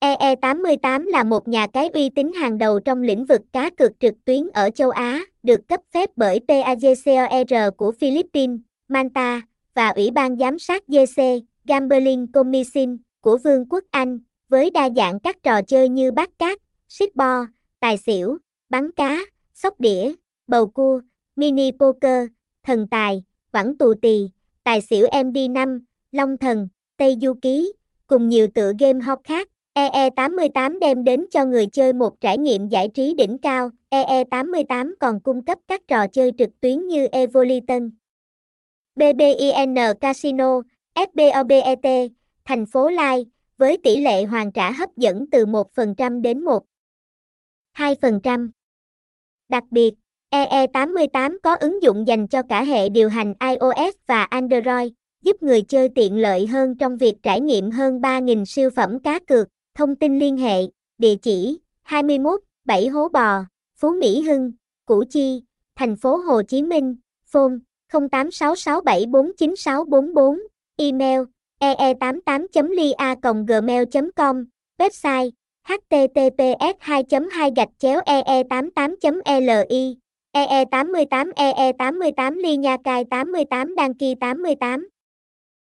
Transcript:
EE88 là một nhà cái uy tín hàng đầu trong lĩnh vực cá cược trực tuyến ở châu Á, được cấp phép bởi PAGCOR của Philippines, Manta, và Ủy ban Giám sát GC, Gambling Commission, của Vương quốc Anh, với đa dạng các trò chơi như bát cát, xích bo, tài xỉu, bắn cá, sóc đĩa, bầu cua, mini poker, thần tài, quẳng tù tì, tài xỉu MD5, long thần, Tây Du Ký, cùng nhiều tựa game hot khác. EE88 đem đến cho người chơi một trải nghiệm giải trí đỉnh cao. EE88 còn cung cấp các trò chơi trực tuyến như Evoliton, BBIN Casino, FBOBET, thành phố Lai, với tỷ lệ hoàn trả hấp dẫn từ 1% đến 1. 2%. Đặc biệt, EE88 có ứng dụng dành cho cả hệ điều hành iOS và Android, giúp người chơi tiện lợi hơn trong việc trải nghiệm hơn 3.000 siêu phẩm cá cược. Thông tin liên hệ, địa chỉ 21, 7 Hố Bò, Phú Mỹ Hưng, Củ Chi, thành phố Hồ Chí Minh, phone 0866749644, email ee88.lia.gmail.com, website https 2 2 gạch chéo e ee 88 e e li ee88 ee88 ly nha cai 88 đăng ký 88